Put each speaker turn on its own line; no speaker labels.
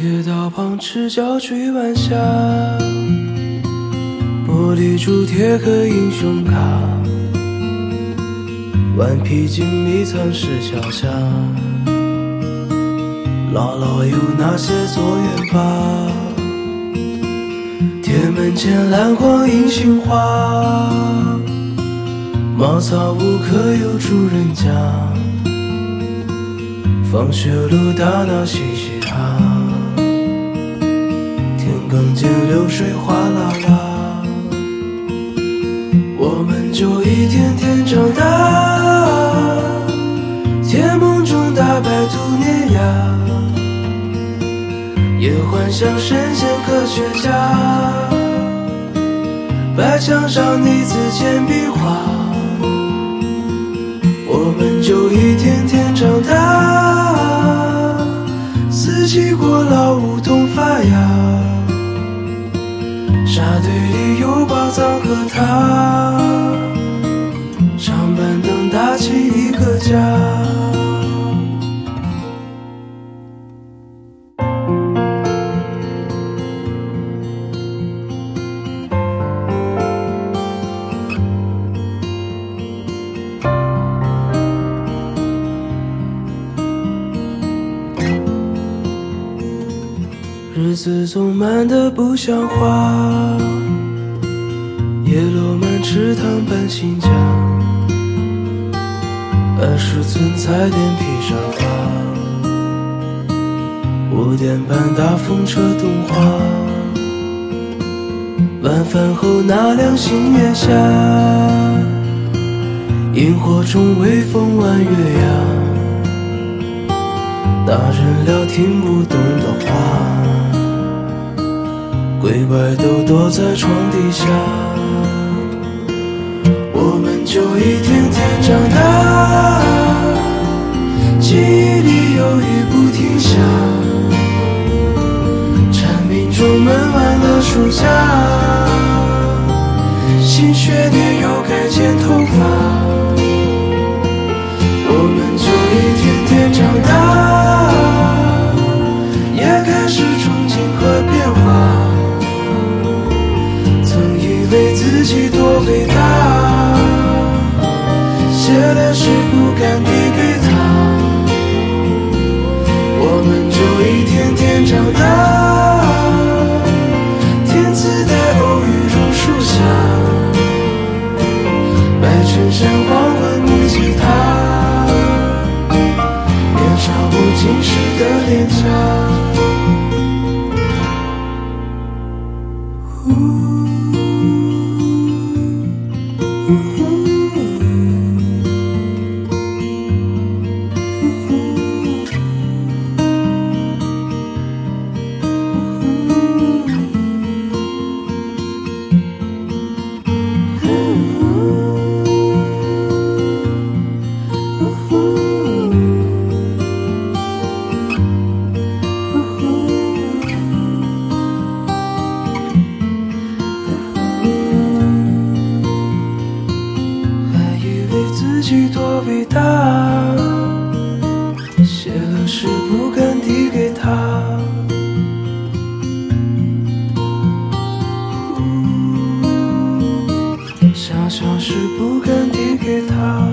铁道旁赤脚追晚霞，玻璃珠贴个英雄卡，顽皮筋迷藏石桥下，姥姥有那些作业本。铁门前篮筐银杏花，茅草屋可有住人家？放学路打闹嘻嘻哈，埂间流水哗啦啦，我们就一天天长大，甜梦中大白兔年牙。也幻想神仙科学家，白墙上泥字铅笔画，我们就一天天长大，里有宝藏和他，上板凳搭起一个家。日子总慢得不像话，叶落满池塘搬新家，二十寸彩电披沙发，五点半大风车动画，晚饭后那凉星月下，萤火虫微风弯月牙，大人聊听不懂的话。鬼怪都躲在床底下，就一天天长大，记忆里有雨不停下，蝉鸣中闷完了暑假，新学年又该剪头发，我们就一天天长大，也开始憧憬和变化。曾以为自己多伟大，天天长大。天赐的偶遇榕树下，白衬衫是不敢递给他，想想诗不敢递给他。